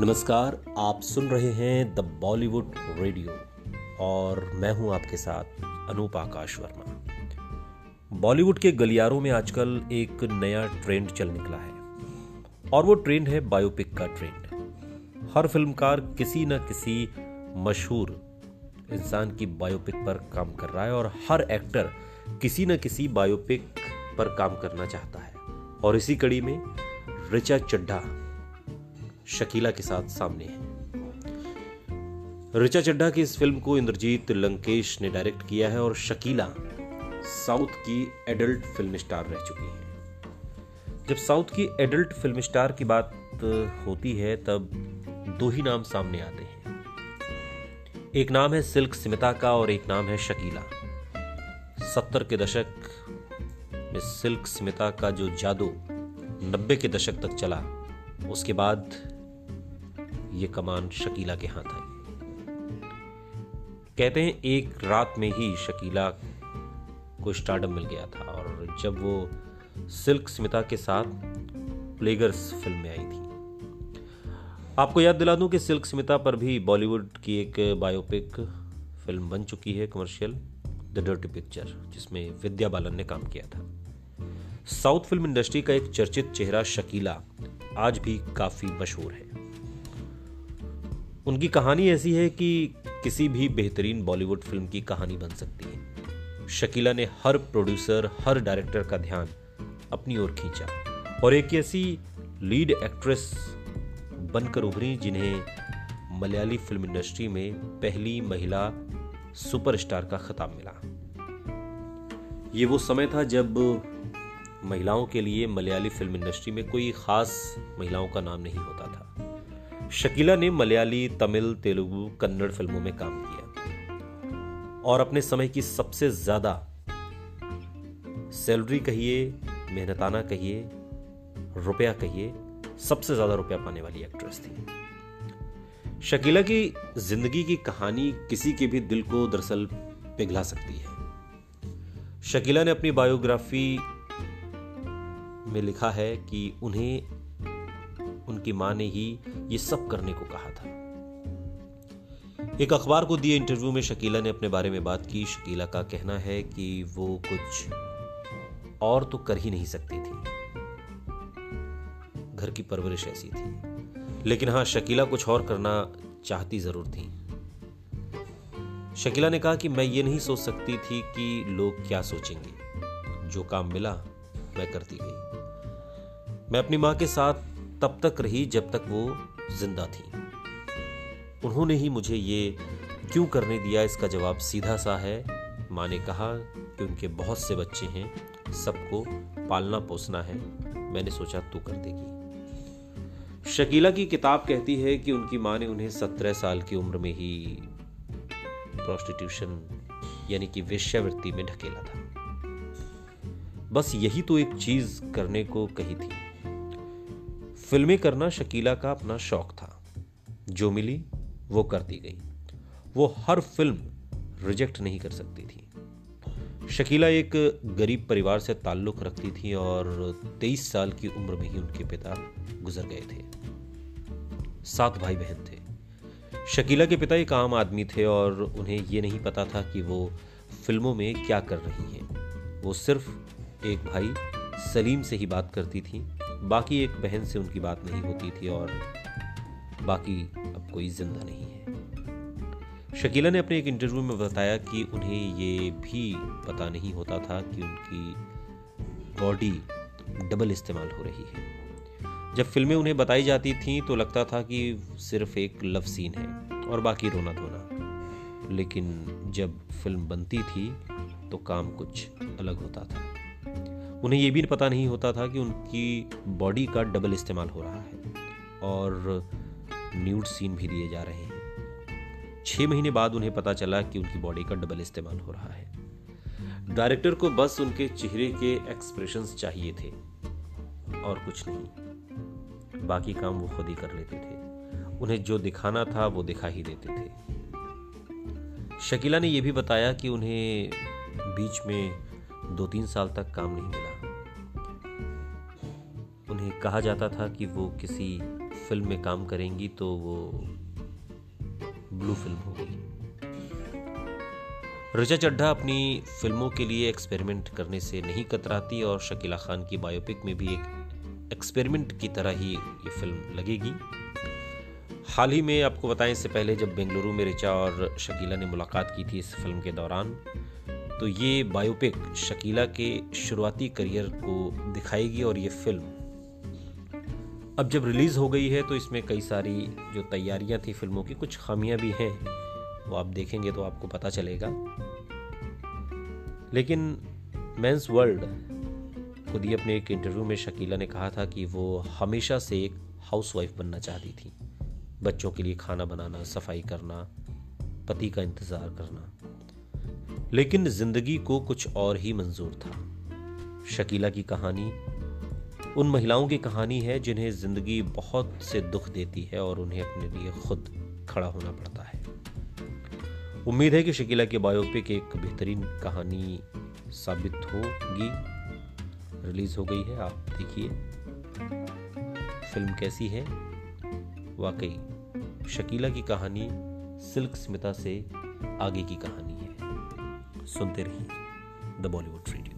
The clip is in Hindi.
नमस्कार, आप सुन रहे हैं द बॉलीवुड रेडियो और मैं हूँ आपके साथ अनूप आकाश वर्मा। बॉलीवुड के गलियारों में आजकल एक नया ट्रेंड चल निकला है और वो ट्रेंड है बायोपिक का ट्रेंड हर फिल्मकार किसी न किसी मशहूर इंसान की बायोपिक पर काम कर रहा है और हर एक्टर किसी न किसी बायोपिक पर काम करना चाहता है। और इसी कड़ी में रिचा चड्ढा शकीला के साथ सामने है। रिचा चड्ढा की इस फ़िल्म को इंद्रजीत लंकेश ने डायरेक्ट किया है और शकीला साउथ की एडल्ट फ़िल्म स्टार रह चुकी है। जब साउथ की एडल्ट फ़िल्म स्टार की बात होती है, तब दो ही नाम सामने आते हैं। एक नाम है सिल्क स्मिता का और एक नाम है शकीला। सत्तर के दशक में सिल्क स्मिता का जो जादू नब्बे के दशक तक चला, उसके बाद ये कमान शकीला के हाथ आई। कहते हैं, एक रात में ही शकीला को स्टार्डम मिल गया था और जब वो सिल्क स्मिता के साथ प्लेगर्स फ़िल्म में आई थी। आपको याद दिला दूँ कि सिल्क स्मिता पर भी बॉलीवुड की एक बायोपिक फ़िल्म बन चुकी है कमर्शियल द डर्टी पिक्चर जिसमें विद्या बालन ने काम किया था। साउथ फ़िल्म इंडस्ट्री का एक चर्चित चेहरा शकीला आज भी काफ़ी मशहूर है। उनकी कहानी ऐसी है कि किसी भी बेहतरीन बॉलीवुड फ़िल्म की कहानी बन सकती है। शकीला ने हर प्रोड्यूसर, हर डायरेक्टर का ध्यान अपनी ओर खींचा और एक ऐसी लीड एक्ट्रेस बनकर उभरी जिन्हें मलयाली फ़िल्म इंडस्ट्री में पहली महिला सुपरस्टार का खिताब मिला। ये वो समय था जब महिलाओं के लिए मलयाली फ़िल्म इंडस्ट्री में कोई खास महिलाओं का नाम नहीं होता था। शकीला ने मलयाली, तमिल, तेलुगु, कन्नड़ फ़िल्मों में काम किया। और अपने समय की सबसे ज़्यादा सैलरी कहिए, मेहनताना कहिए, रुपया कहिए, सबसे ज़्यादा रुपया पाने वाली एक्ट्रेस थी। शकीला की ज़िंदगी की कहानी किसी के भी दिल को दरअसल पिघला सकती है। शकीला ने अपनी बायोग्राफी में लिखा है कि उन्हें उनकी माँ ने ही ये सब करने को कहा था। एक अखबार को दिए इंटरव्यू में शकीला ने अपने बारे में बात की। शकीला का कहना है कि वो कुछ और तो कर ही नहीं सकती थी। घर की परवरिश ऐसी थी। लेकिन हाँ, शकीला कुछ और करना चाहती ज़रूर थी। शकीला ने कहा कि मैं ये नहीं सोच सकती थी कि लोग क्या सोचेंगे। जो काम मिला, मैं करती गई। मैं अपनी माँ के साथ तब तक रही जब तक वो ज़िंदा थी। उन्होंने ही मुझे ये क्यों करने दिया, इसका जवाब सीधा सा है। माँ ने कहा कि उनके बहुत से बच्चे हैं, सबको पालना पोसना है। मैंने सोचा, तू कर देगी। शकीला की किताब कहती है कि उनकी माँ ने उन्हें सत्रह साल की उम्र में ही प्रोस्टिट्यूशन यानी कि वेश्यावृत्ति में ढकेला था। बस यही तो एक चीज़ करने को कही थी। फ़िल्में करना शकीला का अपना शौक था। जो मिली, वो कर दी गई। वो हर फ़िल्म रिजेक्ट नहीं कर सकती थी। शकीला एक गरीब परिवार से ताल्लुक रखती थी और 23 साल की उम्र में ही उनके पिता गुजर गए थे। सात भाई बहन थे। शकीला के पिता एक आम आदमी थे और उन्हें ये नहीं पता था कि वो फ़िल्मों में क्या कर रही हैं। वो सिर्फ़ एक भाई सलीम से ही बात करती थी। बाकी एक बहन से उनकी बात नहीं होती थी और बाकी अब कोई ज़िंदा नहीं है। शकीला ने अपने एक इंटरव्यू में बताया कि उन्हें ये भी पता नहीं होता था कि उनकी बॉडी डबल इस्तेमाल हो रही है। जब फ़िल्में उन्हें बताई जाती थीं तो लगता था कि सिर्फ़ एक लव सीन है और बाकी रोना धोना। लेकिन जब फ़िल्म बनती थी तो काम कुछ अलग होता था। उन्हें यह भी पता नहीं होता था कि उनकी बॉडी का डबल इस्तेमाल हो रहा है और न्यूड सीन भी दिए जा रहे हैं। छह महीने बाद उन्हें पता चला कि उनकी बॉडी का डबल इस्तेमाल हो रहा है। डायरेक्टर को बस उनके चेहरे के एक्सप्रेशंस चाहिए थे और कुछ नहीं। बाकी काम वो खुद ही कर लेते थे। उन्हें जो दिखाना था वो दिखा ही देते थे। शकीला ने यह भी बताया कि उन्हें बीच में दो तीन साल तक काम नहीं मिला। उन्हें कहा जाता था कि वो किसी फ़िल्म में काम करेंगी तो वो ब्लू फ़िल्म होगी। ऋचा चड्ढा अपनी फ़िल्मों के लिए एक्सपेरिमेंट करने से नहीं कतराती और शकीला खान की बायोपिक में भी एक एक्सपेरिमेंट की तरह ही ये फ़िल्म लगेगी। हाल ही में आपको बताएँ, इससे पहले जब बेंगलुरु में ऋचा और शकीला ने मुलाकात की थी इस फ़िल्म के दौरान तो ये बायोपिक शकीला के शुरुआती करियर को दिखाएगी और ये फ़िल्म अब जब रिलीज़ हो गई है तो इसमें कई सारी जो तैयारियाँ थी फ़िल्मों की, कुछ खामियाँ भी हैं। वो आप देखेंगे तो आपको पता चलेगा। लेकिन मेंस वर्ल्ड, खुद ही अपने एक इंटरव्यू में शकीला ने कहा था कि वो हमेशा से एक हाउसवाइफ बनना चाहती थी। बच्चों के लिए खाना बनाना, सफ़ाई करना, पति का इंतज़ार करना। लेकिन ज़िंदगी को कुछ और ही मंजूर था। शकीला की कहानी उन महिलाओं की कहानी है जिन्हें ज़िंदगी बहुत से दुख देती है और उन्हें अपने लिए खुद खड़ा होना पड़ता है। उम्मीद है कि शकीला की बायोपिक एक बेहतरीन कहानी साबित होगी। रिलीज़ हो गई है, आप देखिए। फ़िल्म कैसी है? वाकई, शकीला की कहानी सिल्क स्मिता से आगे की कहानी है। सुनते रहिए द बॉलीवुड रेडियो।